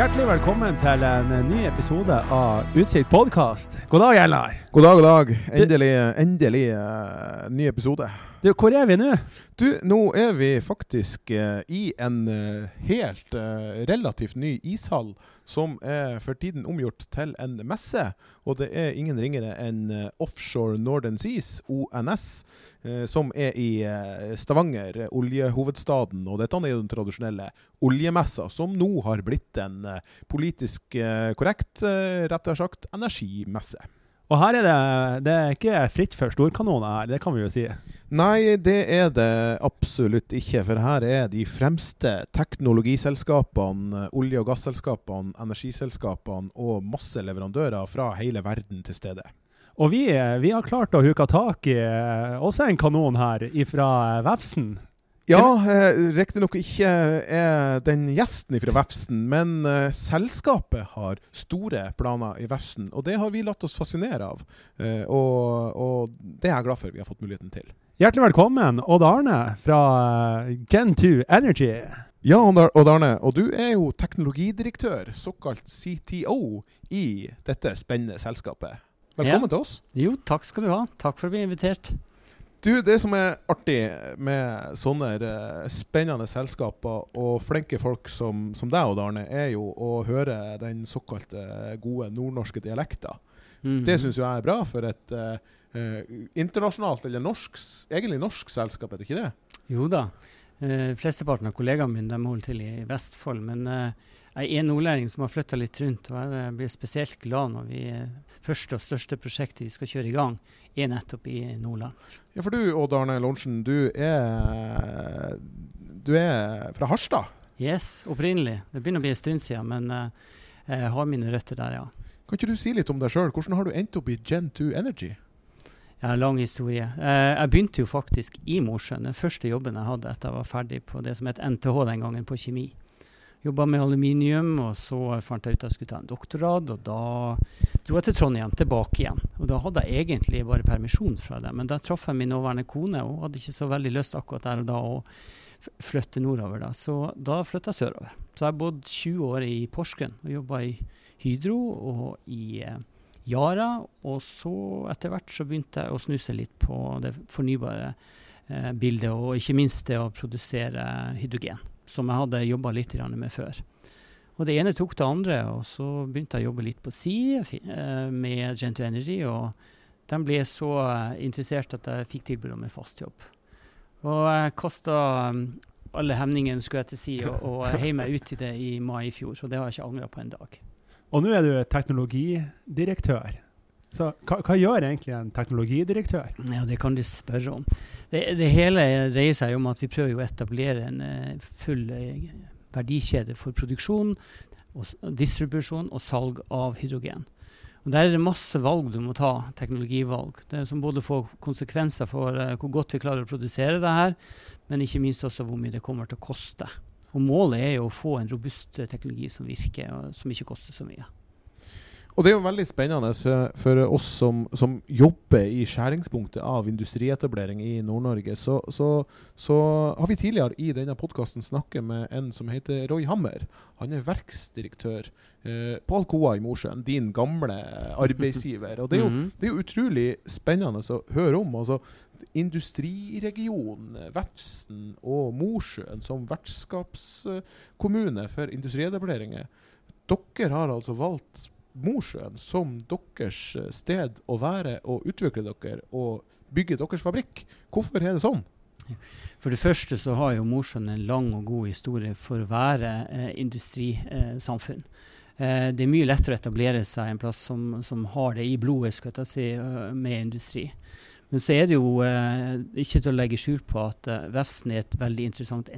Hjertelig velkommen til en ny episode av Utsikt podkast. God dag, Gjellar. God dag, god dag. Endelig, endelig uh, ny episode. Du, hvor er vi nå? Du, nå er vi faktisk eh, i en eh, helt eh, relativt ny ishall som er for tiden omgjort til en messe. Og det er ingen ringere enn eh, Offshore Northern Seas, ONS, eh, som er i eh, Stavanger, oljehovedstaden. Og dette er jo den tradisjonelle oljemessa, som nå har blitt en politisk korrekt, rettere sagt, energimesse. Og her er det, det er ikke fritt for storkanoner her, det kan vi jo si. Nei, det er det absolutt ikke. For her er de fremste teknologiselskapene, olje- og gasselskapene, energiselskapene og masse leverandører fra hele verden til stede. Og vi, vi har klart å huke tak i eh, også en kanon her fra Vefsn. Ja, eh, riktignok ikke er den gjesten fra Vefsn, men eh, selskapet har store planer i Vefsn. Og det har vi latt oss fascinere av. Eh, og, og det er jeg glad for vi har fått muligheten til. Hjertelig velkommen, Odd Arne fra eh, Gen2 Energy. Ja, Odd Arne, og du er jo teknologidirektør, såkalt CTO, i dette spennende selskapet. Velkommen til oss. Jo, takk skal du ha. Takk for å bli invitert. Du, Det som er artig med sånne eh, spennende selskaper og flinke folk som, som deg, Odd Arne, er jo å høre den såkalte gode nordnorske dialekta. Mhm. Det syns jeg er bra for et eh, eh, internasjonalt, eller norsk, egentlig norsk selskap, er det ikke det? Jo da. Uh, Flesteparten av kollegaene mine de holder til i Vestfold. Men eh, jeg er nordlæring som har flytta litt rundt. Og jeg blir spesielt glad når vi eh, første og største prosjektet vi skal kjøre i gang, er nettopp i Nordland. Ja, for du, Odd Arne Lorentzen, du er Du er fra Harstad. Yes, opprinnelig. Det begynner å bli en stund siden, men eh, jeg har mine røtter der, ja. Kan ikke du si litt om deg sjøl? Hvordan har du endt opp i Gen2 Energy? Ja, lang historie. Eh, jeg begynte jo faktisk i Mosjøen. Den første jobben jeg hadde etter jeg var ferdig på det som het NTH den gangen, på kjemi. Jobba med aluminium, og så fant jeg ut at jeg skulle ta en doktorgrad. Og da dro jeg til Trondheim, tilbake igjen. Og da hadde jeg egentlig bare permisjon fra det. Men da traff jeg min nåværende kone, og hadde ikke så veldig lyst akkurat der og da å flytte nordover. da. Så da flytta jeg sørover. Så jeg har bodd 20 år i Porsgrunn og jobba i Hydro og i eh, Yara. Og så etter hvert så begynte jeg å snuse litt på det fornybare eh, bildet, og ikke minst det å produsere hydrogen, som jeg hadde jobba litt med før. Og det ene tok det andre, og så begynte jeg å jobbe litt på si eh, med Gen2 Energy, og de ble så eh, interessert at jeg fikk tilbud om en fast jobb. Og jeg kasta alle hemningene, skulle jeg til si, og, og heiv meg ut i det i mai i fjor, og det har jeg ikke angra på en dag. Og nå er du teknologidirektør. Så hva, hva gjør egentlig en teknologidirektør? Ja, det kan du spørre om. Det, det hele dreier seg om at vi prøver å etablere en eh, full eh, verdikjede for produksjon, og, distribusjon og salg av hydrogen. Og Der er det masse valg du må ta, teknologivalg. Det som både får konsekvenser for eh, hvor godt vi klarer å produsere det her, men ikke minst også hvor mye det kommer til å koste. Og Målet er jo å få en robust teknologi som virker, og som ikke koster så mye. Og det er jo veldig spennende for, for oss som, som jobber i skjæringspunktet av industrietablering i Nord-Norge. Så, så, så har vi tidligere i denne podkasten snakket med en som heter Roy Hammer. Han er verksdirektør eh, på Alcoa i Mosjøen, din gamle arbeidsgiver. Og det er jo, Mhm. det er jo utrolig spennende å høre om. altså Industriregionen, Vefsn og Mosjøen som vertskapskommune for industrietableringer. Dere har altså valgt Mosjøen som deres eh, sted å være og utvikle dere og bygge deres fabrikk. Hvorfor er det sånn? For det første så har jo Mosjøen en lang og god historie for å være eh, industrisamfunn. Eh, det er mye lettere å etablere seg en plass som, som har det i blodet skal jeg si, med industri. Men så er det jo eh, ikke til å legge skjul på at eh, Vefsn er et veldig interessant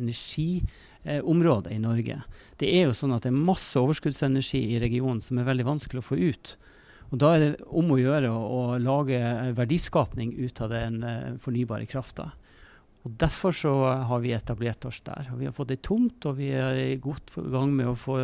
energiområde i Norge. Det er jo sånn at det er masse overskuddsenergi i regionen som er veldig vanskelig å få ut. Og Da er det om å gjøre å, å lage verdiskapning ut av den eh, fornybare krafta. Og Derfor så har vi etablert oss der. Vi har fått ei tomt, og vi er i godt gang med å få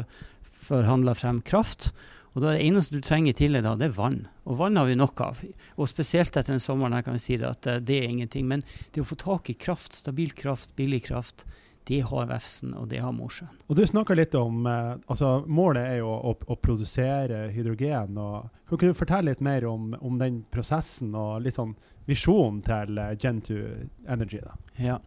forhandla frem kraft. Og da er Det eneste du trenger tillegg, da, det er vann. Og vann har vi nok av. Og Spesielt etter den sommeren her kan vi si det at eh, det er ingenting. Men det å få tak i kraft, stabil kraft, billig kraft, Det har Vefsn, og det har Mosjøen. Og Du snakka litt om eh, altså Målet er jo å, å, produsere hydrogen. og Kan du fortelle litt mer om, om den prosessen og litt sånn visjonen til eh, Gen2 Energy? da? Ja,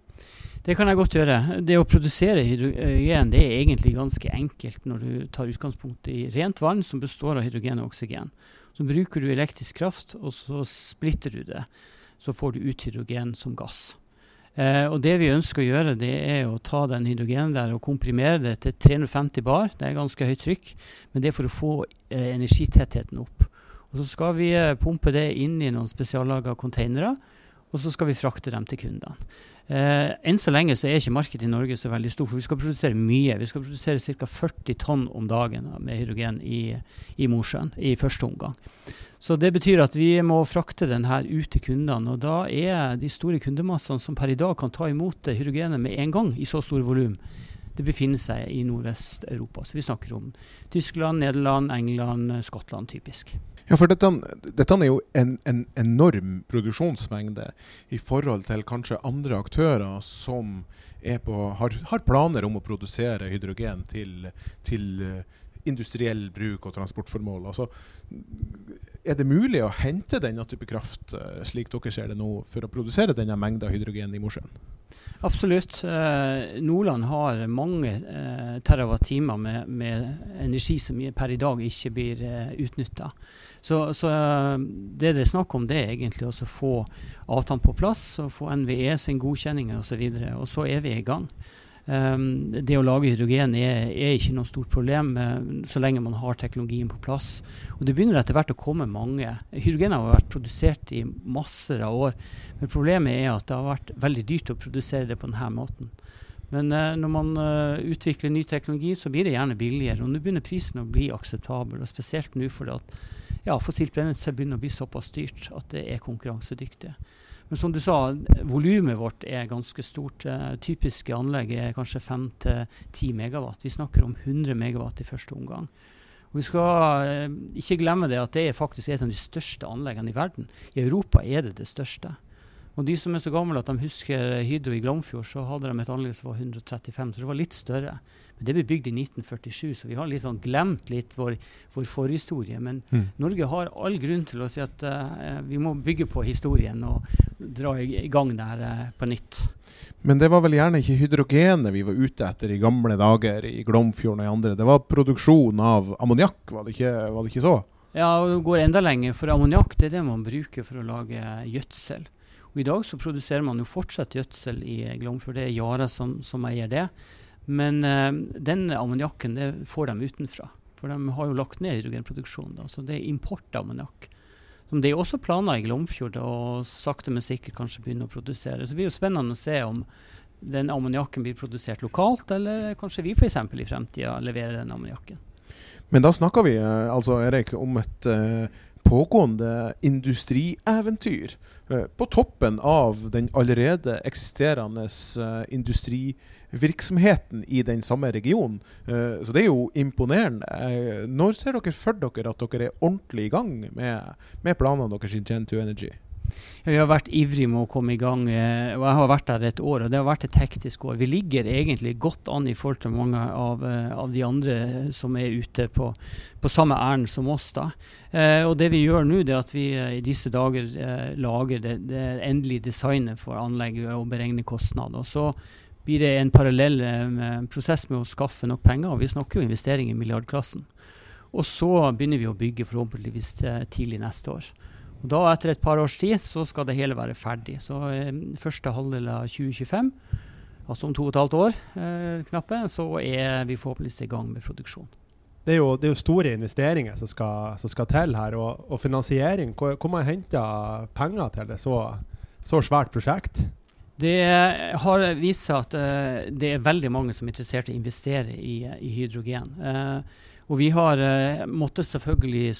det kan jeg godt gjøre. Det å produsere hydrogen det er egentlig ganske enkelt når du tar utgangspunkt i rent vann som består av hydrogen og oksygen. Så bruker du elektrisk kraft, og så splitter du det. Så får du ut hydrogen som gass. Eh, og Det vi ønsker å gjøre, det er å ta den hydrogenen der og komprimere det til 350 bar. Det er ganske høyt trykk, men det er for å få eh, energitettheten opp. Og Så skal vi eh, pumpe det inn i noen spesiallaga containere, og så skal vi frakte dem til kundene. Eh, enn så lenge så er ikke markedet i Norge så veldig stort, for vi skal produsere mye. Vi skal produsere ca. 40 tonn om dagen med hydrogen i, i Mosjøen i første omgang. Så det betyr at vi må frakte den her ut til kundene. Og da er de store kundemassene som per i dag kan ta imot hydrogenet med en gang i så store volum, det befinner seg i Nordvest-Europa. Så vi snakker om Tyskland, Nederland, England, Skottland typisk. Ja, for dette, dette er jo en, en, enorm produksjonsmengde i forhold til kanskje andre aktører som på, har, har, planer om å produsere hydrogen til, til industriell bruk og transportformål. Altså, er det mulig å hente denne type kraft, eh, slik dere ser det nå, for å produsere denne mengda hydrogen i Mosjøen? Absolutt. Eh, Nordland har mange eh, terawattimer med, med, energi som per i dag ikke blir eh, utnytta. Så, så eh, det det er snakk om, det er egentlig å få avtalen på plass, og få NVE sin godkjenning osv. Og, så og så er vi i gang. Um, det å lage hydrogen er, er, ikke noe stort problem uh, så lenge man har teknologien på plass. Og Det begynner etter hvert å komme mange. Hydrogen har vært produsert i masser av år. Men problemet er at det har vært veldig dyrt å produsere det på denne måten. Men uh, når man uh, utvikler ny teknologi, så blir det gjerne billigere. Og nå begynner prisen å bli akseptabel, og spesielt nå fordi at ja, fossilt brennstoff begynner å bli såpass dyrt at det er konkurransedyktig. Men som du sa, volumet vårt er ganske stort. Uh, typiske anlegg er kanskje 5-10 megawatt. Vi snakker om 100 megawatt i første omgang. Og vi skal uh, ikke glemme det at det er faktisk et av de største anleggene i verden. I Europa er det det største. Og de som er så gamle at de husker Hydro i Glomfjord, så hadde de et anlegg som var 135, så det var litt større. Men det ble bygd i 1947, så vi har litt sånn glemt litt vår, vår forhistorie. Men mm. Norge har all grunn til å si at uh, vi må bygge på historien og dra i, i gang der uh, på nytt. Men det var vel gjerne ikke hydrogenet vi var ute etter i gamle dager i Glomfjorden og i andre. Det var produksjon av ammoniakk, var, var, det ikke så? Ja, og det går enda lenger. For ammoniakk er det man bruker for å lage gjødsel. Og I dag så produserer man jo fortsatt gjødsel i Glomfjord. Det er Yara som, som eier det. Men uh, den ammoniakken får de utenfra. For de har jo lagt ned hydrogenproduksjonen. Så det er import av ammoniakk. Det er også planer i Glomfjord å sakte, men sikkert kanskje begynne å produsere. Så det blir jo spennende å se om den ammoniakken blir produsert lokalt, eller kanskje vi f.eks. i fremtida leverer den ammoniakken. Men da snakker vi eh, altså, Erik, om et uh, pågående industrieventyr på toppen av den allerede eksisterende industrivirksomheten i den samme regionen. Uh, så det er jo imponerende. Når ser dere for dere at dere er ordentlig i gang med, med planene deres i Gen2 Energy? Vi har vært ivrige med å komme i gang. Eh, og Jeg har vært der et år, og det har vært et hektisk år. Vi ligger egentlig godt an i forhold til mange av, av de andre som er ute på, på samme ærend som oss. da. Eh, og Det vi gjør nå, det er at vi i disse dager eh, lager det, det endelige designet for anlegget og beregner kostnader. Og så blir det en parallell eh, prosess med å skaffe nok penger. og Vi snakker jo investering i milliardklassen. Og så begynner vi å bygge forhåpentligvis tidlig neste år. Og da Etter et par års tid så skal det hele være ferdig. Så eh, første halvdel av 2025, altså om to og et halvt år, eh, knappe, så er vi forhåpentligvis i gang med produksjon. Det er, jo, det er jo, store investeringer som skal, som skal til her. Og, og finansiering, hvor, hvor man henter penger til det så, så svært prosjekt? Det har vist seg at uh, det er veldig mange som er interessert i å investere i, i hydrogen. Uh, og vi har uh, måttet selvfølgelig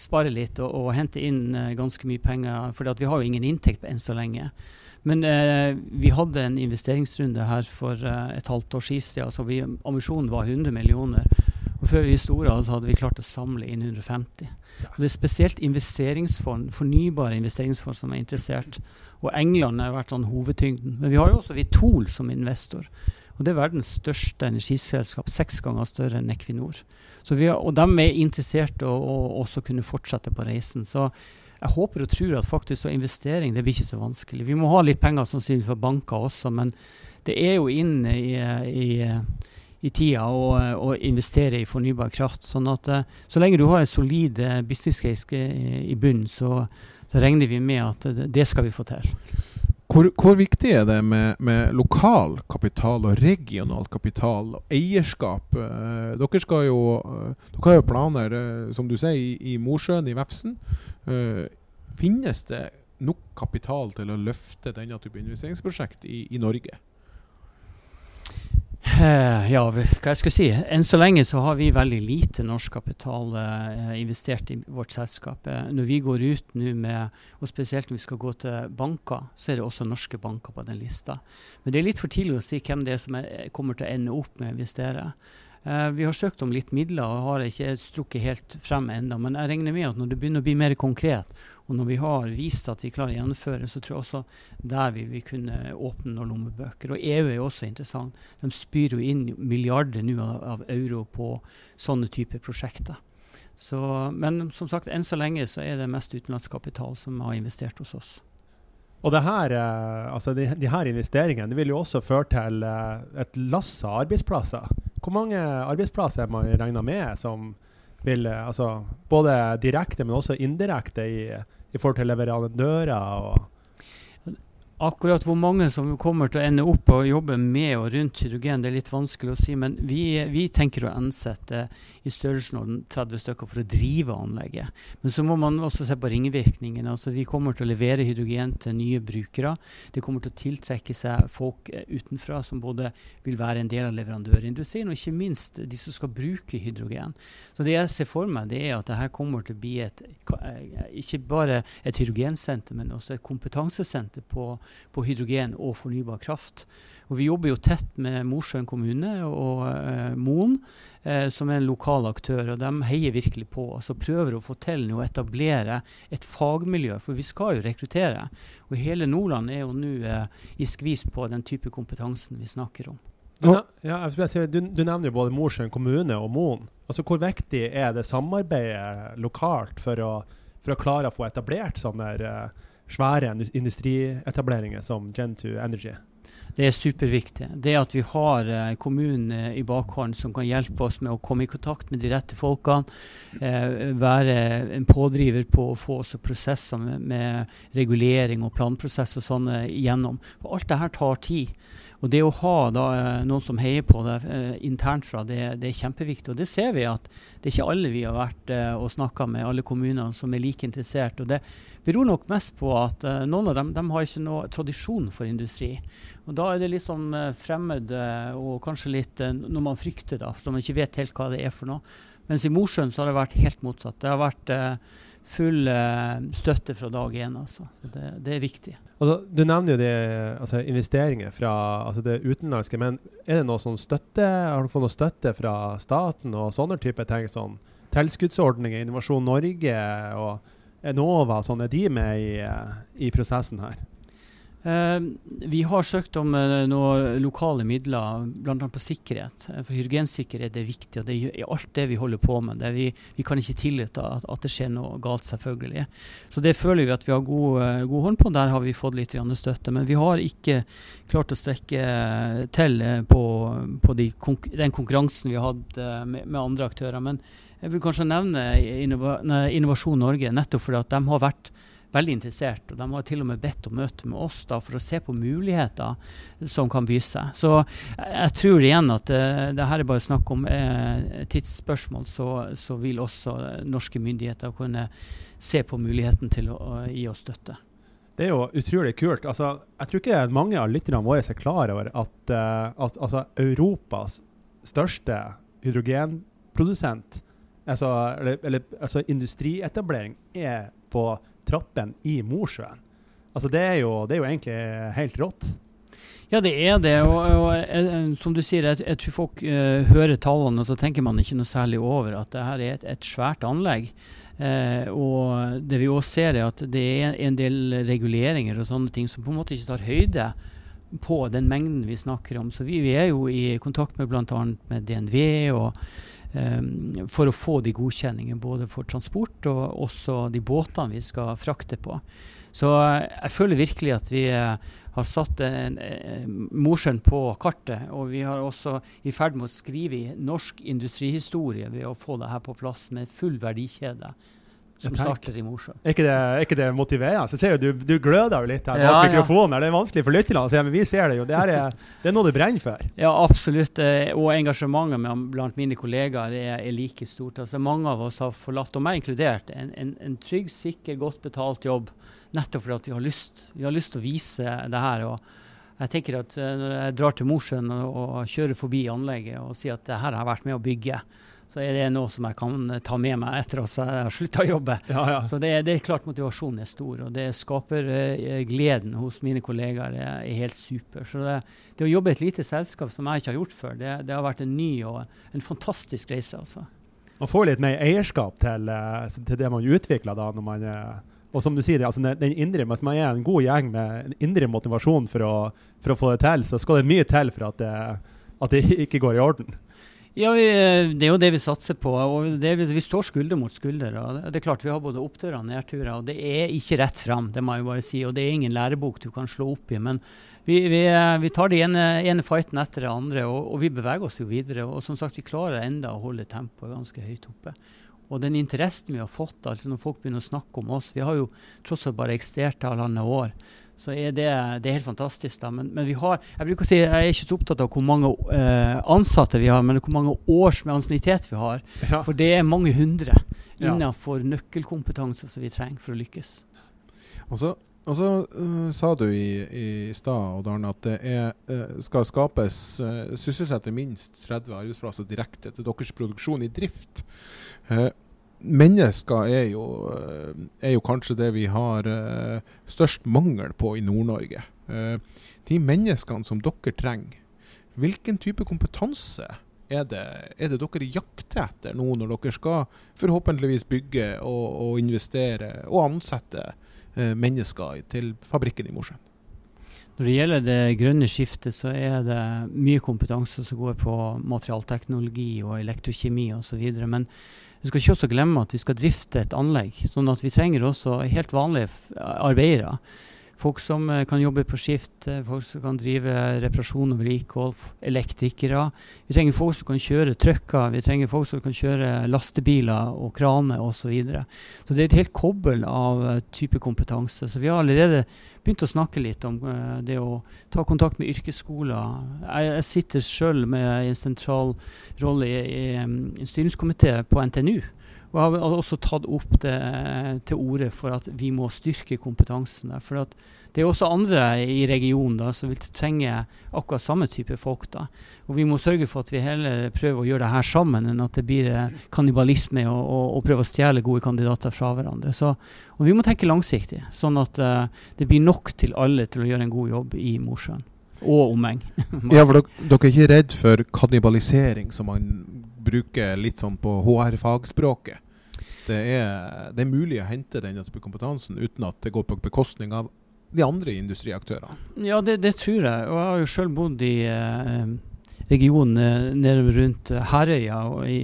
spare litt og, og hente inn ganske mye penger, for vi har jo ingen inntekt enn så lenge. Men vi hadde en investeringsrunde her for et halvt år siden. Altså vi, ambisjonen var 100 millioner. Og før vi store, så hadde vi klart å samle inn 150. Og det er spesielt investeringsfond, fornybare investeringsfond som er interessert. Og England har vært sånn hovedtyngden. Men vi har jo også Vitol som investor. Og det er verdens største energiselskap, seks ganger større enn Equinor. Har, og de er interessert i å også kunne fortsette på reisen. Så jeg håper og tror at faktisk investering det blir ikke så vanskelig. Vi må ha litt penger sannsynligvis fra banker også, men det er jo inn i, i, i tida å, å, investere i fornybar kraft. sånn at eh, Så lenge du har en solid eh, business case i bunnen, så, så regner vi med at det skal vi få til. Hvor, hvor, viktig er det med, med, lokal kapital og regional kapital og eierskap? Eh, dere, skal jo, eh, dere har jo planer, eh, som du sier, i, i Mosjøen, i Vefsn. Finnes det nok kapital til å løfte denne type investeringsprosjekt i, i Norge? Uh, ja, hva jeg skal si. Enn så lenge så har vi veldig lite norsk kapital uh, investert i vårt selskap. Uh, når vi går ut nå med, og spesielt når vi skal gå til banker, så er det også norske banker på den lista. Men det er litt for tidlig å si hvem det er som er, kommer til å ende opp med å investere. Vi har søkt om litt midler og har ikke strukket helt frem ennå. Men jeg regner med at når det begynner å bli mer konkret, og når vi har vist at vi klarer å gjennomføre, så tror jeg også der vil vi kunne åpne noen lommebøker. Og EU er jo også interessant. De spyr jo inn milliarder nå av, av, euro på sånne typer prosjekter. Så, men som sagt, enn så lenge så er det mest utenlandsk kapital som har investert hos oss. Og det her, eh, altså de, de, her investeringene det vil jo også føre til eh, et lass av arbeidsplasser. Hvor mange arbeidsplasser er man regna med som vil eh, altså, Både direkte, men også indirekte i, i forhold til leverandører og Akkurat hvor mange som kommer til å ende opp og jobbe med og rundt hydrogen, det er litt vanskelig å si. Men vi, vi tenker å ansette i størrelsesorden 30 stykker for å drive anlegget. Men så må man også se på ringvirkningene. Altså, vi kommer til å levere hydrogen til nye brukere. Det kommer til å tiltrekke seg folk eh, utenfra som både vil være en del av leverandørindustrien, og ikke minst de som skal bruke hydrogen. Så det jeg ser for meg, det er at dette kommer til å bli et, eh, ikke bare et hydrogensenter, men også et kompetansesenter på på hydrogen og fornybar kraft. Og vi jobber jo tett med Mosjøen kommune og eh, Moen, eh, som er en lokal aktør. og De heier virkelig på oss og prøver å få til å etablere et fagmiljø. For vi skal jo rekruttere. Og hele Nordland er jo nå eh, i skvis på den type kompetansen vi snakker om. Ja, si, du, du, nevner jo både Mosjøen kommune og Moen. Altså, hvor viktig er det samarbeidet lokalt for å, for å klare å få etablert sånne der, uh, svære industrietableringer som Gen2 Energy? Det er superviktig. Det at vi har eh, kommunen eh, i bakhånd som kan hjelpe oss med å komme i kontakt med de rette folkene, eh, være en pådriver på å få også prosesser med, regulering og planprosess og sånne igjennom. For alt dette tar tid. Og det å ha da, noen som heier på det eh, internt fra, det, det, er kjempeviktig. Og det ser vi at det er ikke alle vi har vært og snakka med, alle kommunene som er like interessert. Og det beror nok mest på at noen av dem de har ikke noe tradisjon for industri. Og da er det litt sånn eh, fremmed eh, og kanskje litt når man frykter, da, så man ikke vet helt hva det er for noe. Mens i Mosjøen så har det vært helt motsatt. Det har vært full støtte fra dag én. Altså. Det, det, er viktig. Altså, du nevner jo de, altså, investeringer fra altså det utenlandske, men er det noe sånn støtte? Har du fått noe støtte fra staten og sånne type ting? Sånn tilskuddsordninger, Innovasjon Norge og Enova, sånn, er de med i, eh, i prosessen her? Uh, vi har søkt om uh, noen lokale midler, bl.a. på sikkerhet. Uh, for hydrogensikkerhet er viktig, og det er alt det vi holder på med. Vi, vi, kan ikke tillate at, at, det skjer noe galt, selvfølgelig. Så det føler vi at vi har god, god hånd på. Der har vi fått litt støtte. Men vi har ikke klart å strekke til på, på de, den konkurransen vi har hatt med, med, andre aktører. Men jeg vil kanskje nevne Innovasjon Norge, nettopp fordi at de har vært veldig interessert. og De har til og med bedt om møte med oss da, for å se på muligheter som kan by seg. Så jeg tror igjen at uh, det her er bare snakk om uh, tidsspørsmål, så, så, vil også norske myndigheter kunne se på muligheten til å uh, gi oss støtte. Det er jo utrolig kult. Altså, jeg tror ikke mange av lytterne våre er klar over at, at altså, Europas største hydrogenprodusent, altså, eller, eller, altså industrietablering, er på trappen i Mosjøen. Altså det er, jo, det er jo egentlig helt rått. Ja, det er det. Og, og, og eh, som du sier, jeg, jeg tror folk uh, hører tallene, og så tenker man ikke noe særlig over at det her er et, et svært anlegg. Uh, og det vi også ser, er at det er en del reguleringer og sånne ting som på en måte ikke tar høyde på den mengden vi snakker om. Så vi, vi er jo i kontakt med bl.a. med DNV og, for å få de godkjenningene både for transport og også de båtene vi skal frakte på. Så jeg føler virkelig at vi har satt en, en, Mosjøen på kartet. Og vi har også i ferd med å skrive norsk industrihistorie ved å få det her på plass med full verdikjede som starter i Mosjøen. Er ikke det, er ikke det motiverende? Jeg ser jo, du, du gløder jo litt her bak ja, mikrofonen. Ja. Det er vanskelig for lytterne å se, men vi ser det jo. Det, er, det er noe du brenner for. Ja, absolutt. Eh, og engasjementet med, blant mine kollegaer er, er, like stort. Altså, mange av oss har forlatt, og meg inkludert, en, en, en trygg, sikker, godt betalt jobb nettopp fordi vi har lyst. Vi har lyst til å vise det her. og jeg tenker at eh, Når jeg drar til Mosjøen og, og, kjører forbi anlegget og sier at det her har jeg vært med å bygge, så er det noe som jeg kan eh, ta med meg etter at jeg har slutta å jobbe. Ja, ja. Så det, det, er klart motivasjonen er stor, og det skaper uh, gleden hos mine kollegaer er, er helt super. Så det, det, å jobbe i et lite selskap som jeg ikke har gjort før, det, det har vært en ny og en fantastisk reise. altså. Man får litt mer eierskap til, uh, til det man utvikler da, når man er og som du sier, altså den indre, Hvis man er en god gjeng med en indre motivasjon for å, for å få det til, så skal det mye til for at det, at det ikke går i orden. Ja, vi, Det er jo det vi satser på. og det, Vi står skulder mot skulder. og det er klart Vi har både oppturer og nedturer. og Det er ikke rett fram, det må jeg bare si. og Det er ingen lærebok du kan slå opp i. Men vi, vi, vi tar den ene, ene, fighten etter det andre, og, og, vi beveger oss jo videre. Og som sagt, vi klarer enda å holde tempoet ganske høyt oppe. Og den interessen vi har fått, altså når folk begynner å snakke om oss Vi har jo tross alt bare eksistert halvannet år så er det, det er helt fantastisk. da. Men, men, vi har, jeg bruker å si, jeg er ikke så opptatt av hvor mange eh, ansatte vi har, men hvor mange års med ansiennitet vi har. Ja. For det er mange hundre innenfor ja. nøkkelkompetanse som vi trenger for å lykkes. Og så, og så uh, sa du i, i stad at det er, uh, skal skapes uh, sysselsette minst 30 arbeidsplasser direkte til deres produksjon i drift. Uh, mennesker er jo, eh, er jo, kanskje det vi har uh, størst mangel på i Nord-Norge. Uh, de menneskene som dere trenger, hvilken type kompetanse er det, er det, dere jakter etter nå når dere skal forhåpentligvis bygge og, og investere og ansette mennesker til fabrikken i Mosjøen? Når det gjelder det grønne skiftet, så er det mye kompetanse som går på materialteknologi og elektrokjemi osv. Men vi skal ikke også glemme at vi skal drifte et anlegg. sånn at vi trenger også helt vanlige arbeidere. Folk som uh, kan jobbe på skift, uh, folk som kan drive reparasjon og vedlikehold, elektrikere. Vi trenger folk som kan kjøre trucker, vi trenger folk som kan kjøre lastebiler og kraner osv. Så, videre. så det er et helt kobbel av uh, type kompetanse. Så vi har allerede begynt å snakke litt om det å ta kontakt med yrkesskoler. Jeg, sitter sjøl med en sentral rolle i, i um, en styringskomité på NTNU. Og jeg har også tatt opp det til orde for at vi må styrke kompetansen der. For det er også andre i regionen da, som vil trenge akkurat samme type folk. da. Og vi må sørge for at vi heller prøver å gjøre det her sammen, enn at det blir eh, kannibalisme og, og, og prøve å stjele gode kandidater fra hverandre. Så, og vi må tenke langsiktig, sånn at uh, det blir nok til alle til å gjøre en god jobb i Mosjøen. Og omheng. ja, dere, dere er ikke redd for kannibalisering, som man bruker litt sånn på HR-fagspråket? det det er mulig å hente denne type kompetansen uten at det går på bekostning av de andre industriaktørene? Ja, det, det tror jeg. Og jeg har jo sjøl bodd i eh, regionen eh, nede rundt Herøya og i,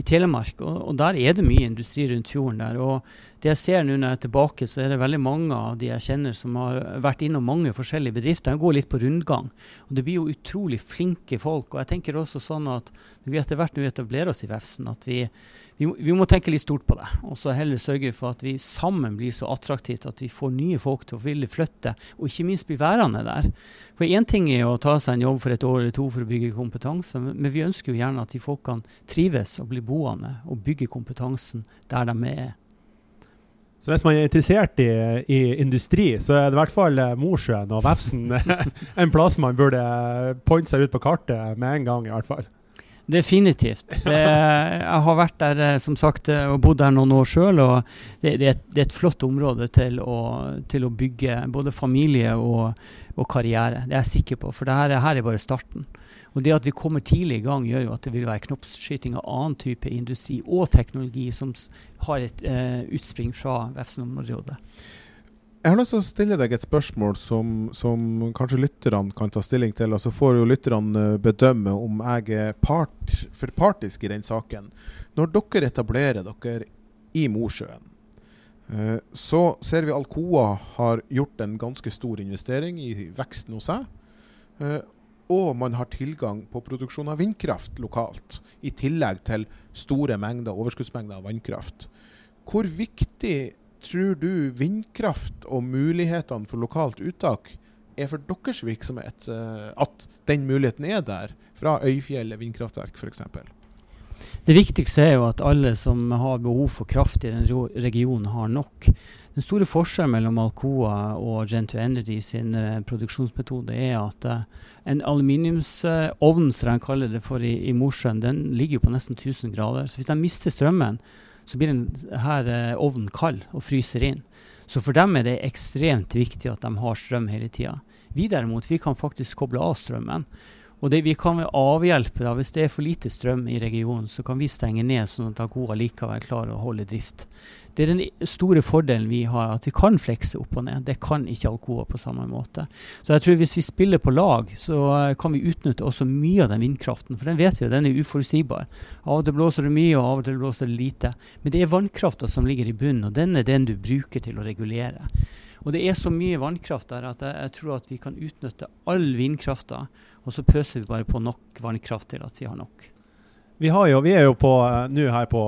i Telemark. Og, og, der er det mye industri rundt fjorden der. Og det jeg ser nå når jeg er tilbake, så er det veldig mange av de jeg kjenner som har vært innom mange forskjellige bedrifter. De går litt på rundgang. Og det blir jo utrolig flinke folk. Og jeg tenker også sånn at når vi etter hvert nå etablerer oss i Vefsn, at vi, vi, vi, må tenke litt stort på det. Og så heller sørge for at vi sammen blir så attraktivt at vi får nye folk til å ville flytte, og ikke minst bli værende der. For én ting er å ta seg en jobb for et år eller to for å bygge kompetanse, men vi ønsker jo gjerne at de folkene trives og blir boende og bygger kompetansen der de er. Så hvis man er interessert i, i, industri, så er det i hvert fall eh, Mosjøen og Vefsn en plass man burde pointe seg ut på kartet med en gang, i hvert fall. Definitivt. Det, jeg har vært der eh, som sagt, eh, og bodd der noen år sjøl. Det, det, det, er et flott område til å, til å bygge både familie og, og, karriere. Det er jeg sikker på, for det her, her, er bare starten. Og Det at vi kommer tidlig i gang, gjør jo at det vil være knoppskyting av annen type industri og teknologi som har et eh, utspring fra Vefsn-området. Jeg har lyst til å stille deg et spørsmål som, som kanskje lytterne kan ta stilling til. Og så får jo lytterne eh, bedømme om jeg er part, for partisk i den saken. Når dere etablerer dere i Mosjøen, eh, så ser vi Alcoa har gjort en ganske stor investering i veksten hos seg. Eh, og man har tilgang på produksjon av vindkraft lokalt, i tillegg til store mengder, overskuddsmengder av vannkraft. Hvor viktig tror du vindkraft og mulighetene for lokalt uttak er for deres virksomhet? eh, At den muligheten er der, fra Øyfjellet vindkraftverk f.eks.? Det viktigste er jo at alle som har behov for kraft i den regionen, har nok. Den store forskjellen mellom Alcoa og Gento Energy sin eh, produksjonsmetode er at eh, en aluminiumsovn, som de kaller det for i, i Mosjøen, den ligger på nesten 1000 grader. Så hvis de mister strømmen, så blir denne eh, ovnen kald og fryser inn. Så for dem er det ekstremt viktig at de har strøm hele tida. Vi derimot, vi kan faktisk koble av strømmen. Og det vi kan avhjelpe da, hvis det er for lite strøm i regionen, så kan vi stenge ned sånn at Alcoa likevel klarer å holde drift. Det er den store fordelen vi har, at vi kan flekse opp og ned. Det kan ikke Alcoa på samme måte. Så jeg tror hvis vi spiller på lag, så eh, kan vi utnytte også mye av den vindkraften. For den vet vi jo, den er uforutsigbar. Av og til blåser det mye, og av og til blåser det lite. Men det er vannkrafta som ligger i bunnen, og den er den du bruker til å regulere. Og det er så mye vannkraft der at jeg, jeg tror at vi kan utnytte all vindkrafta, og så pøser vi bare på nok vannkraft til at vi har nok. Vi, har jo, vi er jo på eh, nå her på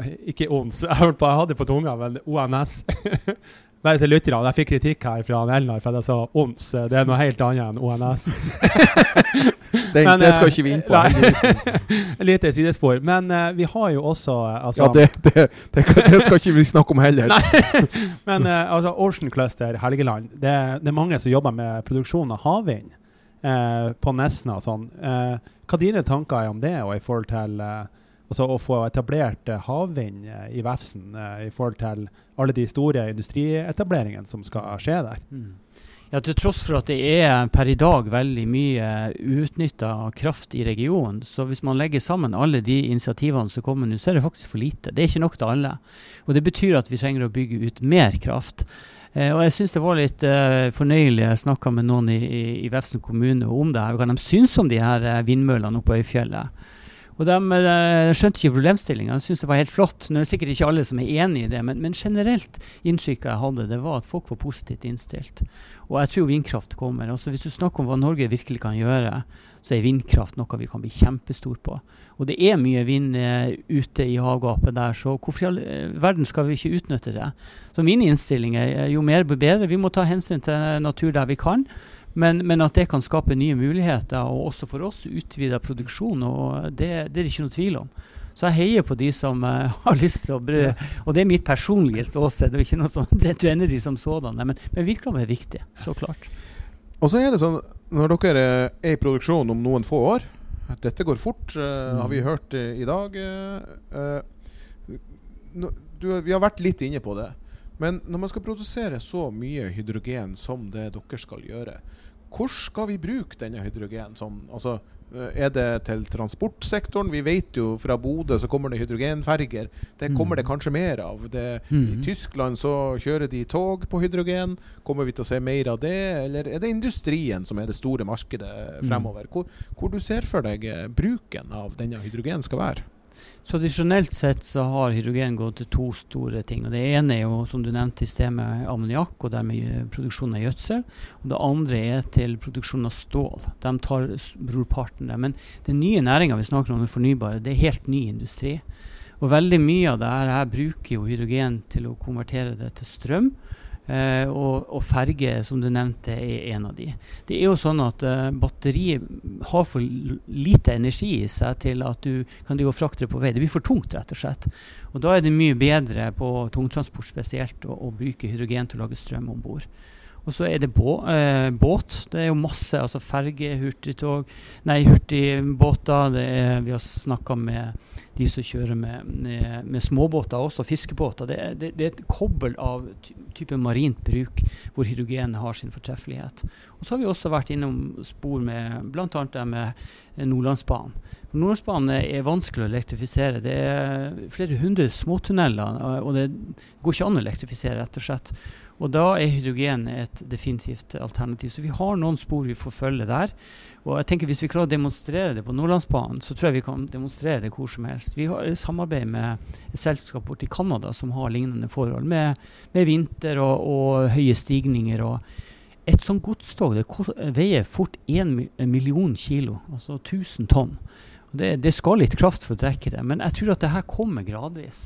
eh, Ikke ONS, jeg, på, jeg hadde på tunga, men ONS. Bare til lytterne. Jeg fikk kritikk her fra Elnar for at jeg sa ONS. Det er noe helt annet enn ONS. Det, Men, det skal eh, ikke vi inn på. heldigvis. Lite sidespor. Men uh, vi har jo også eh, altså, Ja, det, det, det, det skal ikke vi snakke om heller. Men uh, altså, Ocean Cluster Helgeland, det, det er mange som jobber med produksjon av havvind eh, på Nesna og sånn. Eh, hva dine tanker er om det, og i forhold til eh, altså, å få etablert eh, havvind eh, i Vefsn, eh, i forhold til alle de store industrietableringene som skal skje der? Ja, Til tross for at det er per i dag veldig mye utnytta kraft i regionen, så hvis man legger sammen alle de initiativene som kommer nå, så er det faktisk for lite. Det er ikke nok til alle. Og Det betyr at vi trenger å bygge ut mer kraft. Eh, og jeg syns det var litt eh, fornøyelig. Jeg snakka med noen i, i, i Vefsn kommune om det her. Hva de syns om de her eh, vindmøllene oppe på Øyfjellet. Og de eh, skjønte ikke problemstillinga. De syntes det var helt flott. Nå er det sikkert ikke alle som er enig i det, men, men generelt inntrykket jeg hadde, det var at folk var positivt innstilt. Og jeg tror vindkraft kommer. Altså Hvis du snakker om hva Norge virkelig kan gjøre, så er vindkraft noe vi kan bli kjempestor på. Og det er mye vind eh, ute i havgapet der, så hvorfor i all eh, verden skal vi ikke utnytte det? Så min innstilling er jo mer jo bedre. Vi må ta hensyn til natur der vi kan. Men, men at det kan skape nye muligheter, og også for oss utvida produksjon, og det, det er det ikke noe tvil om. Så jeg heier på de som uh, har lyst til å brø... Og det er mitt personlige ståsted, og ikke noe sånn det er de som sånn Men, men virkelig er viktig, så klart. Og så er det sånn, når dere er i produksjon om noen få år Dette går fort, uh, har vi hørt uh, i dag. eh, du, vi har vært litt inne på det. Men når man skal produsere så mye hydrogen som det dere skal gjøre, hvor skal vi bruke denne hydrogen? Sånn, altså, eh, er det til transportsektoren? Vi vet jo fra Bodø så kommer det hydrogenferger. Det kommer det kanskje mer av. Det, I Mhm. Tyskland så kjører de tog på hydrogen. Kommer vi til å se mer av det, eller er det industrien som er det store markedet Mm. fremover? Hvor, hvor du ser for deg eh, bruken av denne hydrogen skal være? Tradisjonelt sett så har hydrogen gått til to store ting. og Det ene er jo, som du nevnte i sted, med ammoniakk og dermed eh, produksjon av gjødsel. Og det andre er til produksjon av stål. De tar brorparten der. Men den nye næringa vi snakker om, den fornybare, det er helt ny industri. Og veldig mye av det her bruker jo hydrogen til å konvertere det til strøm. Eh, og, og ferge, som du nevnte, er en av de. Det er jo sånn at eh, batteriet har for lite energi i seg til at du kan drive og frakte det på vei. Det blir for tungt, rett og slett. Og da er det mye bedre på tungtransport spesielt å, å bruke hydrogen til å lage strøm om bord. Og så er det bå, eh, båt. Det er jo masse altså ferge, hurtigtog Nei, hurtigbåter. Det er, vi har snakka med de som kjører med, med, med småbåter også, fiskebåter. Det, det, det er et kobbel av ty type marint bruk hvor hydrogen har sin fortreffelighet. Og så har vi også vært innom spor med bl.a. det med Nordlandsbanen. For Nordlandsbanen er vanskelig å elektrifisere. Det er flere hundre småtunneler, og det går ikke an å elektrifisere, rett og slett. Og da er hydrogen et definitivt alternativ. Så vi har noen spor vi får følge der. Og jeg tenker Hvis vi klarer å demonstrere det på Nordlandsbanen, så tror jeg vi kan demonstrere det hvor som helst. Vi har samarbeid med et selskap borte i Canada som har lignende forhold, med, med vinter og, og, høye stigninger. og Et sånt godstog det veier fort 1 million kilo, altså 1000 tonn. Det, det, skal litt kraft for å trekke det, men jeg tror at det her kommer gradvis.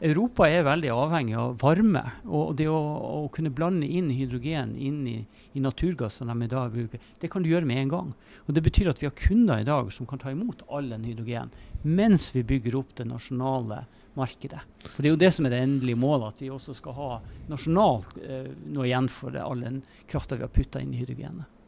Europa er veldig avhengig av varme. Og det å, å kunne blande inn hydrogen inn i, i naturgassene de i dag bruker, det kan du gjøre med en gang. Og Det betyr at vi har kunder i dag som kan ta imot all den hydrogen, mens vi bygger opp det nasjonale markedet. For Det er jo det som er det endelige målet, at vi også skal ha nasjonalt eh, noe igjen for det, all den krafta vi har putta inn i hydrogenet.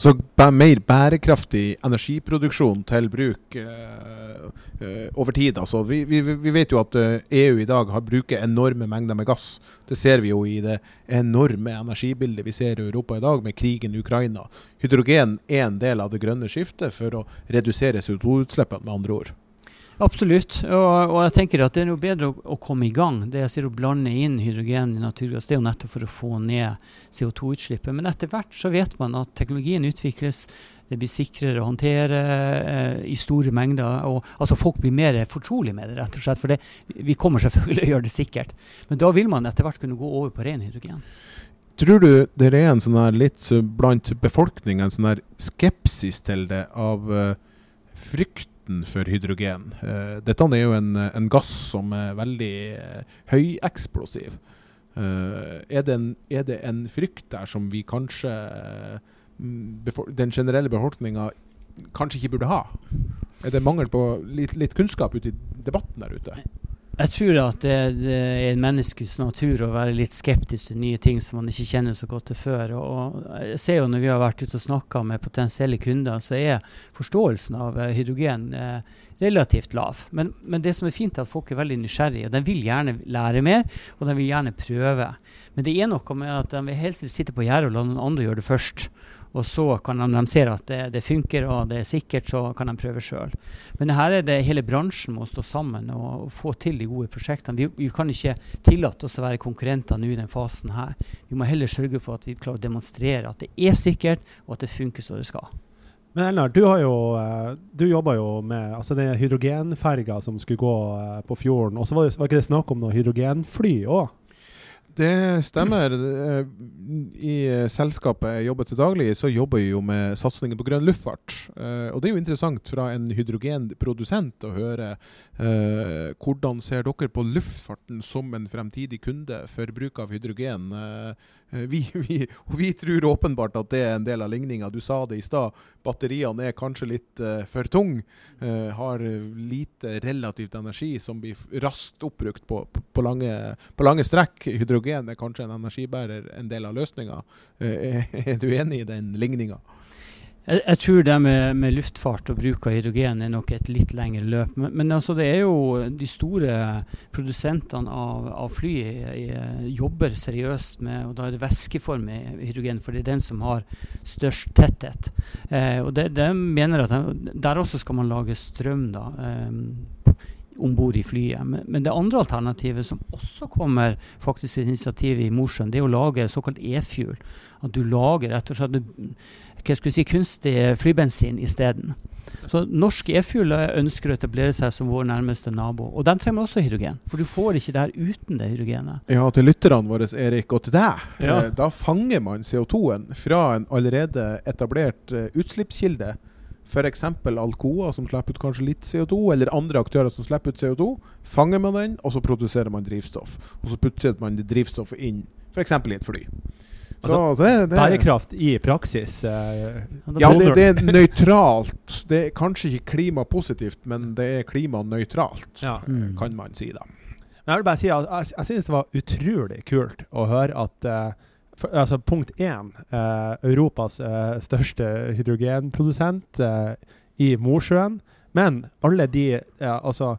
Så mer bærekraftig energiproduksjon til bruk uh, uh, over tid. Altså, vi, vi, vi, vet jo at uh, eh, EU i dag har bruker enorme mengder med gass. Det ser vi jo i det enorme energibildet vi ser i Europa i dag, med krigen i Ukraina. Hydrogen er en del av det grønne skiftet for å redusere CO2-utslippene, med andre ord. Absolutt. Og, og, jeg tenker at det er noe bedre å, å, komme i gang. Det jeg sier å blande inn hydrogen i naturgass, det er jo nettopp for å få ned CO2-utslippet. Men etter hvert så vet man at teknologien utvikles. Det blir sikrere å håndtere eh, i store mengder. og altså Folk blir mer fortrolige med det, rett og slett. For det, vi kommer selvfølgelig å gjøre det sikkert. Men da vil man etter hvert kunne gå over på ren hydrogen. Tror du det er en sånn her litt blant befolkningen en sånn her skepsis til det av uh, frykt frykten for hydrogen. Uh, dette er jo en, en, gass som er veldig uh, høyeksplosiv. Uh, er, er, det en, frykt der som vi kanskje den generelle befolkninga kanskje ikke burde ha? Er det mangel på litt, litt kunnskap ute i debatten der ute? Jeg tror at det, det, er en menneskes natur å være litt skeptisk til nye ting som man ikke kjenner så godt til før. Og jeg ser jo Når vi har vært ute og snakka med potensielle kunder, så er forståelsen av eh, hydrogen eh, relativt lav. Men, men, det som er fint, er at folk er veldig nysgjerrige. og De vil gjerne lære mer, og de vil gjerne prøve. Men det er noe med at de vil helst sitte på gjerdet og la noen andre gjøre det først. Og så kan de, de ser at det, det, funker og det er sikkert, så kan de prøve sjøl. Men her er det hele bransjen må stå sammen og, få til de gode prosjektene. Vi, vi, kan ikke tillate oss å være konkurrenter nå i den fasen her. Vi må heller sørge for at vi klarer å demonstrere at det er sikkert, og at det funker som det skal. Men Elnar, du, har jo, eh, du jobba jo med altså den hydrogenferga som skulle gå eh, på fjorden. Og så var, var ikke det snakk om noe hydrogenfly òg? Det stemmer. Eh, I selskapet jeg jobber til daglig, så jobber jeg jo med satsingen på grønn luftfart. Og det er jo interessant fra en hydrogenprodusent å høre eh, hvordan ser dere på luftfarten som en fremtidig kunde for bruk av hydrogen. Vi, vi, vi, tror åpenbart at det er en del av ligninga. Du sa det i stad. Batteriene er kanskje litt uh, for tunge. Uh, har lite relativt energi som blir raskt oppbrukt på, på, lange, på lange strekk. Hydrogen er kanskje en energibærer en del av løsninga. Uh, er du enig i den ligninga? Jeg, jeg, tror det med, med, luftfart og bruk av hydrogen er nok et litt lengre løp. Men, men altså det er jo de store produsentene av, av fly jobber seriøst med og Da er det væskeform i hydrogen, for det er den som har størst tetthet. Eh, og det, det mener at de, Der også skal man lage strøm. da, eh, om bord i flyet. Men, men, det andre alternativet, som også kommer faktisk til initiativ i Mosjøen, det er å lage såkalt e-fuel. At du lager rett og slett hva skal si, kunstig flybensin isteden. Så norsk e-fuel ønsker å etablere seg som vår nærmeste nabo. Og den trenger også hydrogen, for du får ikke det her uten det hydrogenet. Ja, til lytterne våre, Erik, og til deg. Ja. Eh, da fanger man CO2-en fra en allerede etablert utslippskilde F.eks. Alcoa, som slipper ut kanskje litt CO2, eller andre aktører som slipper ut CO2. Fanger man den, og så produserer man drivstoff. Og så putter man det drivstoffet inn f.eks. i et fly. Så, altså, det, det, bærekraft i praksis? Eh, ja, det, det, er nøytralt. Det er kanskje ikke klimapositivt, men det er klimanøytralt, ja. mm. kan man si da. Men jeg vil bare si at jeg, jeg synes det var utrolig kult å høre at eh, for, altså Punkt én. Eh, Europas eh, største hydrogenprodusent eh, i Mosjøen. Men alle de altså,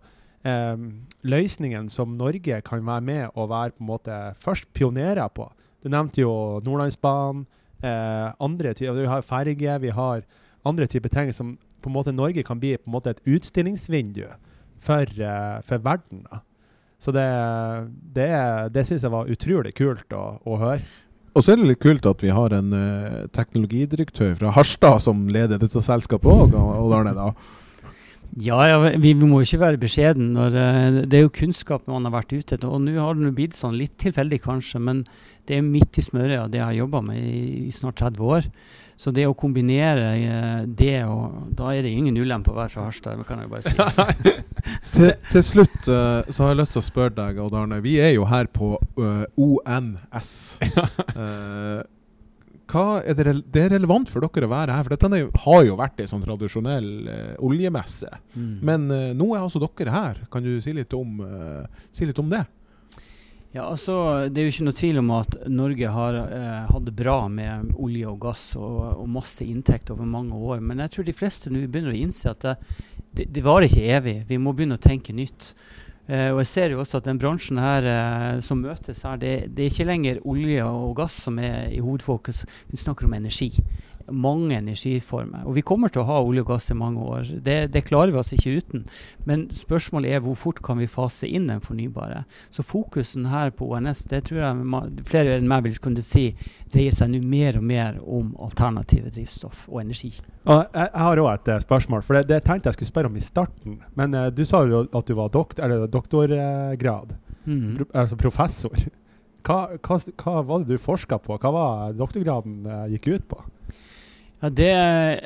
løsningene som Norge kan være med og være på en måte først pionerer på. Du nevnte jo Nordlandsbanen. andre typer, Vi har ferge, vi har andre typer ting som på en måte Norge kan bli på en måte et utstillingsvindu for, for verden. da. Så det, det, det syns jeg var utrolig kult å, å høre. Og så er det litt kult at vi har en uh, teknologidirektør fra Harstad som leder dette selskapet òg, Odd Arne. da. Ja, ja vi, vi, må jo ikke være beskjeden. Når, uh, det er jo kunnskap man har vært ute etter. Og nå har det blitt sånn litt tilfeldig, kanskje, men det er midt i smøret av det jeg har jobba med i, i, snart 30 år. Så det å kombinere uh, det og Da er det ingen ulempe å være fra Harstad, det kan jeg bare si. til, til, slutt uh, så har jeg lyst til å spørre deg, Odd Arne. Vi er jo her på uh, ONS. Uh, hva er det, det, er relevant for dere å være her? For dette har jo vært en sånn tradisjonell oljemesse. Mm. Men nå er altså dere her. Kan du si litt om, si litt om det? Ja, altså, Det er jo ikke noe tvil om at Norge har eh, hatt det bra med olje og gass og, og, masse inntekt over mange år. Men jeg tror de fleste nå begynner å innse at det, det, det varer ikke evig. Vi må begynne å tenke nytt. Uh, og jeg ser jo også at den bransjen her uh, som møtes her, det, det, er ikke lenger olje og gass som er i hovedfokus. Vi snakker om energi mange energiformer. Og vi kommer til å ha olje og gass i mange år. Det, det, klarer vi oss ikke uten. Men spørsmålet er hvor fort kan vi fase inn den fornybare. Så fokusen her på ONS, det tror jeg flere enn meg vil kunne si, dreier seg nå mer og mer om alternative drivstoff og energi. Og jeg, har òg et uh, spørsmål, for det, det, tenkte jeg skulle spørre om i starten. Men uh, du sa jo at du var doktor, eller doktorgrad, mm. pro, altså professor. Hva, hva, hva, var det du forska på? Hva var doktorgraden uh, gikk ut på? Ja, det,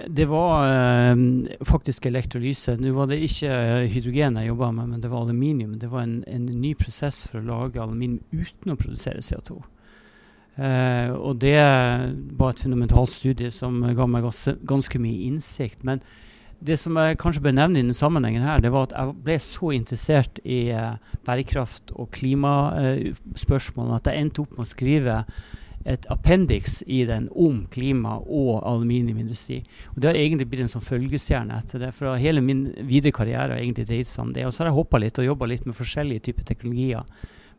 det var eh, faktisk elektrolyse. Nå var det ikke uh, hydrogen jeg jobba med, men det var aluminium. Det var en, en, ny prosess for å lage aluminium uten å produsere CO2. Uh, eh, og det var et fundamentalt studie som ga meg ganske, ganske mye innsikt. Men det som jeg kanskje bør nevne i denne sammenhengen, her, det var at jeg ble så interessert i bærekraft og klimaspørsmål at jeg endte opp med å skrive et appendiks i den om klima og aluminiumindustri. Og Det har egentlig blitt en sånn følgestjerne etter det. For hele min videre karriere har egentlig dreid seg om det. Og så har jeg hoppa litt og jobba litt med forskjellige typer teknologier.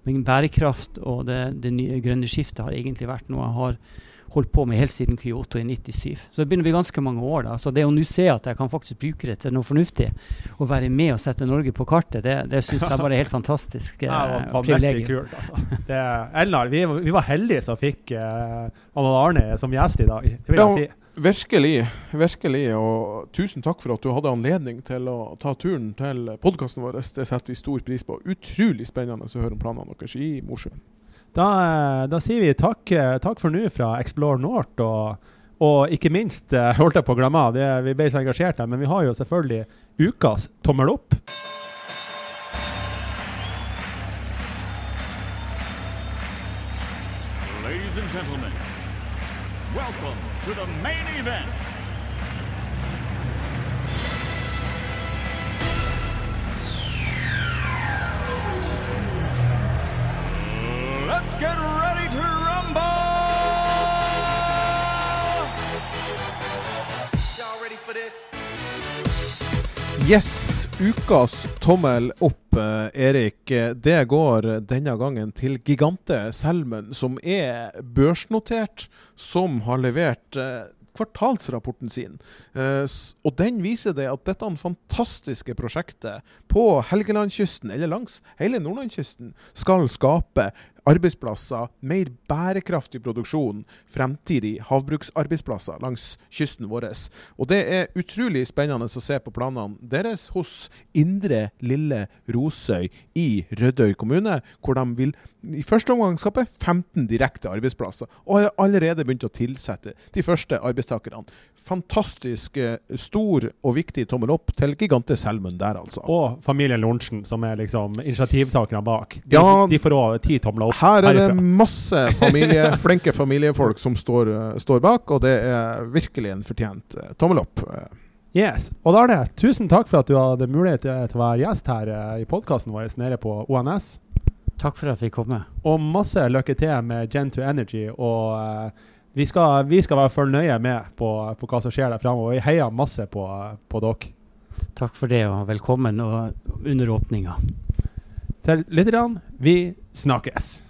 Men bærekraft og det, det nye grønne skiftet har egentlig vært noe jeg har holdt på med helt siden Kyoto i 97. Så det begynner å bli ganske mange år. da. Så det å nå se at jeg kan faktisk bruke det til noe fornuftig, og være med og sette Norge på kartet, det, det syns jeg bare er helt fantastisk eh, privilegium. Kult, altså. det, Elnar, vi, vi, var heldige som fikk eh, Arne som gjest i dag. Det vil jeg si. Virkelig. virkelig, Og tusen takk for at du hadde anledning til å ta turen til podkasten vår. Det setter vi stor pris på. Utrolig spennende å høre om planene deres i Mosjøen. Da, eh, da, sier vi takk, eh, takk for nå fra Explore North. Og, og, ikke minst, eh, holdt jeg på å glemme, det, vi ble så engasjert her, men vi har jo selvfølgelig ukas tommel opp. Ladies and gentlemen, welcome to the main event. Let's get ready to rumble! Y'all ready for this? Yes, ukas tommel opp, eh, Erik. Det går denne gangen til Gigante Selmen, som er børsnotert, som har levert eh, kvartalsrapporten sin. Uh, og den viser det at dette fantastiske prosjektet på Helgelandskysten, eller langs hele Nordlandskysten, skal skape arbeidsplasser, mer bærekraftig produksjon, fremtidig havbruksarbeidsplasser langs kysten vår. Og det er utrolig spennende å se på planene deres hos Indre Lille Rosøy i Rødøy kommune, hvor de vil i første omgang skape 15 direkte arbeidsplasser, og har allerede begynt å tilsette de første arbeidstakerne. Fantastisk eh, stor og viktig tommel opp til Gigante Selmund der, altså. Og familien Lorentzen, som er liksom initiativtakerne bak. De, ja, de får òg ti tomler opp. Her er det masse familie, flinke familiefolk som står, eh, står, bak, og det er virkelig en fortjent uh, tommel opp. Yes. Og da er det, tusen takk for at du hadde mulighet til å være gjest her i podkasten vår nede på ONS. Takk for at vi kom med. Og masse lykke til med Gen2 Energy. Og uh, vi, skal, vi, skal, være fornøye med på, på, hva som skjer der framover. Vi heier masse på, på dere. Takk for det, og velkommen og under åpninga. Til lytterne, vi snakkes.